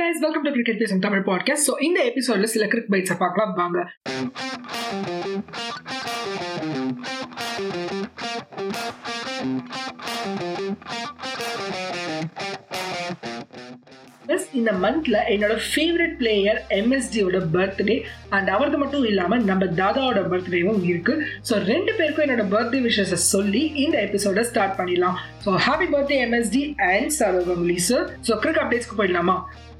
Guys welcome to cricket பேசும் Tamil podcast so இந்த எபிசோட்ல சில கிரிக் பைட்ஸை பார்க்கலாம் வாங்க Thank you. Yes, இந்த மந்த்ல என்னோட ஃபேவரட் பிளேயர் எம்எஸ்டியோட பர்த்டே அண்ட் அவரது மட்டும் இல்லாம நம்ம தாதாவோட பர்த்டேவும் இருக்கு. ஸோ ரெண்டு பேருக்கும் என்னோட பர்த்டே விஷஸை சொல்லி இந்த எபிசோட ஸ்டார்ட் பண்ணிடலாம். So happy birthday M S D and Sourav Ganguly sir so cric அப்டேட்ஸ்க்கு போயிடலாமா?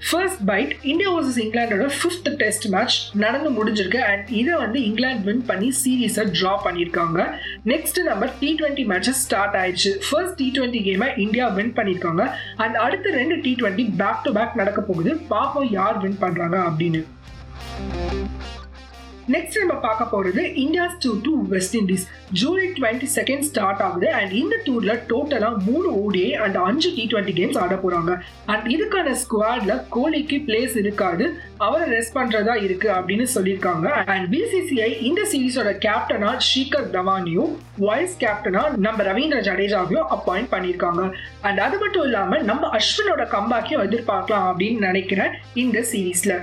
ஃபர்ஸ்ட் பைட் இந்தியா வர்சஸ் இங்கிலாண்டோட ஃபிஃப்த் டெஸ்ட் மேட்ச் நடந்து முடிஞ்சிருக்கு அண்ட் இதை வந்து இங்கிலாந்து வின் பண்ணி சீரீஸை ட்ரா பண்ணியிருக்காங்க. நெக்ஸ்ட் நம்ம டி ட்வெண்ட்டி மேட்சஸ் ஸ்டார்ட் ஆயிடுச்சு. ஃபர்ஸ்ட் டி டுவெண்ட்டி கேமை இந்தியா வின் பண்ணியிருக்காங்க. அண்ட் அடுத்த ரெண்டு T twenty back to back நடக்க போகுது. பாப்போம் யார் வின் பண்றாங்க அப்படின்னு. நெக்ஸ்ட் நம்ம பார்க்க போறது India's to to West Indies July twenty second start ஆகுது. அண்ட் இந்த டூர்ல டோட்டலா மூணு ஓடியே அண்ட் அஞ்சு டி டுவெண்ட்டி கேம்ஸ் ஆட போறாங்க. அண்ட் இதுக்கான ஸ்குவாட்ல கோலிக்கு பிளேஸ் இருக்காது. அவரை ரெஸ்ட் பண்றதா இருக்கு அப்படின்னு சொல்லியிருக்காங்க. அண்ட் பிசிசிஐ இந்த சீரீஸோட கேப்டனா ஸ்ரீகர் தவானியும் வைஸ் கேப்டனா நம்ம ரவீந்திர ஜடேஜாவையும் அப்பாயிண்ட் பண்ணியிருக்காங்க. அண்ட் அது மட்டும் இல்லாம நம்ம அஸ்வினோட கம்பேக்கையும் எதிர்பார்க்கலாம் அப்படின்னு நினைக்கிறேன் இந்த சீரீஸ்ல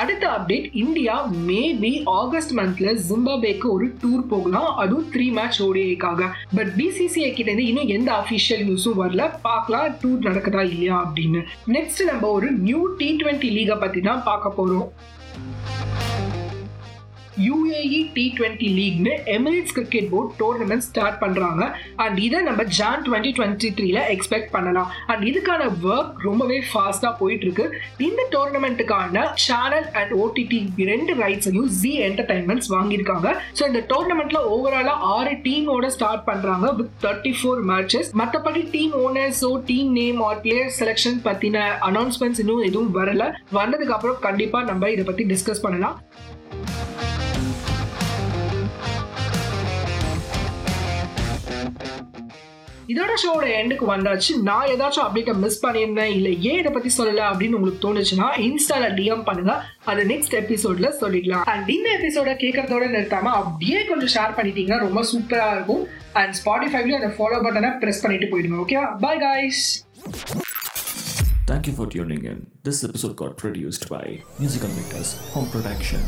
அடுத்த அப்டேட் இந்தியா மேபி ஆகஸ்ட் மந்த்ல ஜிம்பாபேக்கு ஒரு டூர் போகலாம். அதுவும் three match ஓடிஐக்காக but B C C I கிட்ட இருந்து இன்னும் எந்த அபிஷியல் நியூஸும் வரல. பார்க்கலாம் டூர் நடக்குதா இல்லையா அப்படின்னு. நெக்ஸ்ட் நம்ம ஒரு நியூ டி ட்வெண்ட்டி லீகை பத்தி தான் பார்க்க போறோம். U A E T twenty லீக்னு Emirates Cricket Board tournament start பண்ணுறாங்க அண்ட் இதை நம்ம ஜான் டுவெண்ட்டி டுவெண்ட்டி த்ரீல எக்ஸ்பெக்ட் பண்ணலாம். அண்ட் இதுக்கான ஒர்க் ரொம்பவே ஃபாஸ்ட்டாக போயிட்டு இருக்கு இந்த டோர்னமெண்ட்டுக்கான சேனல் அண்ட் ஓடிடி ரெண்டு ரைட்ஸையும் ஜி என்டர்டைன்மெண்ட்ஸ் வாங்கியிருக்காங்க. ஸோ இந்த டோர்னமெண்ட்ல ஓவராலாக ஆறு டீமோட ஸ்டார்ட் பண்ணுறாங்க வித் தேர்ட்டி ஃபோர் மேட்சஸ் மற்றபடி team ஓனர்ஸோ team name or player selection பற்றின அனௌன்ஸ்மெண்ட்ஸ் இன்னும் எதுவும் வரல. வந்ததுக்கு அப்புறம் கண்டிப்பாக நம்ம இதை பற்றி டிஸ்கஸ் பண்ணலாம். இதோட ஷோட எண்டுக்கு வந்தாச்சு. நான் ஏதாச்சும் அப்டேட்டை மிஸ் பண்ணியிருந்தேன் இல்லை ஏன் இதை பத்தி சொல்லல அப்படின்னு உங்களுக்கு தோணுச்சுன்னா இன்ஸ்டால டிஎம் பண்ணுங்க. அது நெக்ஸ்ட் எபிசோட்ல சொல்லிக்கலாம் அண்ட் இந்த எபிசோட கேட்கறதோட நிறுத்தாம அப்படியே கொஞ்சம் ஷேர் பண்ணிட்டீங்கன்னா ரொம்ப சூப்பரா இருக்கும். அண்ட் ஸ்பாட்டிஃபைவ்லயும் அந்த ஃபாலோ பட்டனை ப்ரெஸ் பண்ணிட்டு போயிடுங்க okay bye guys Thank you for tuning in. This episode got produced by Musical Makers Home Production.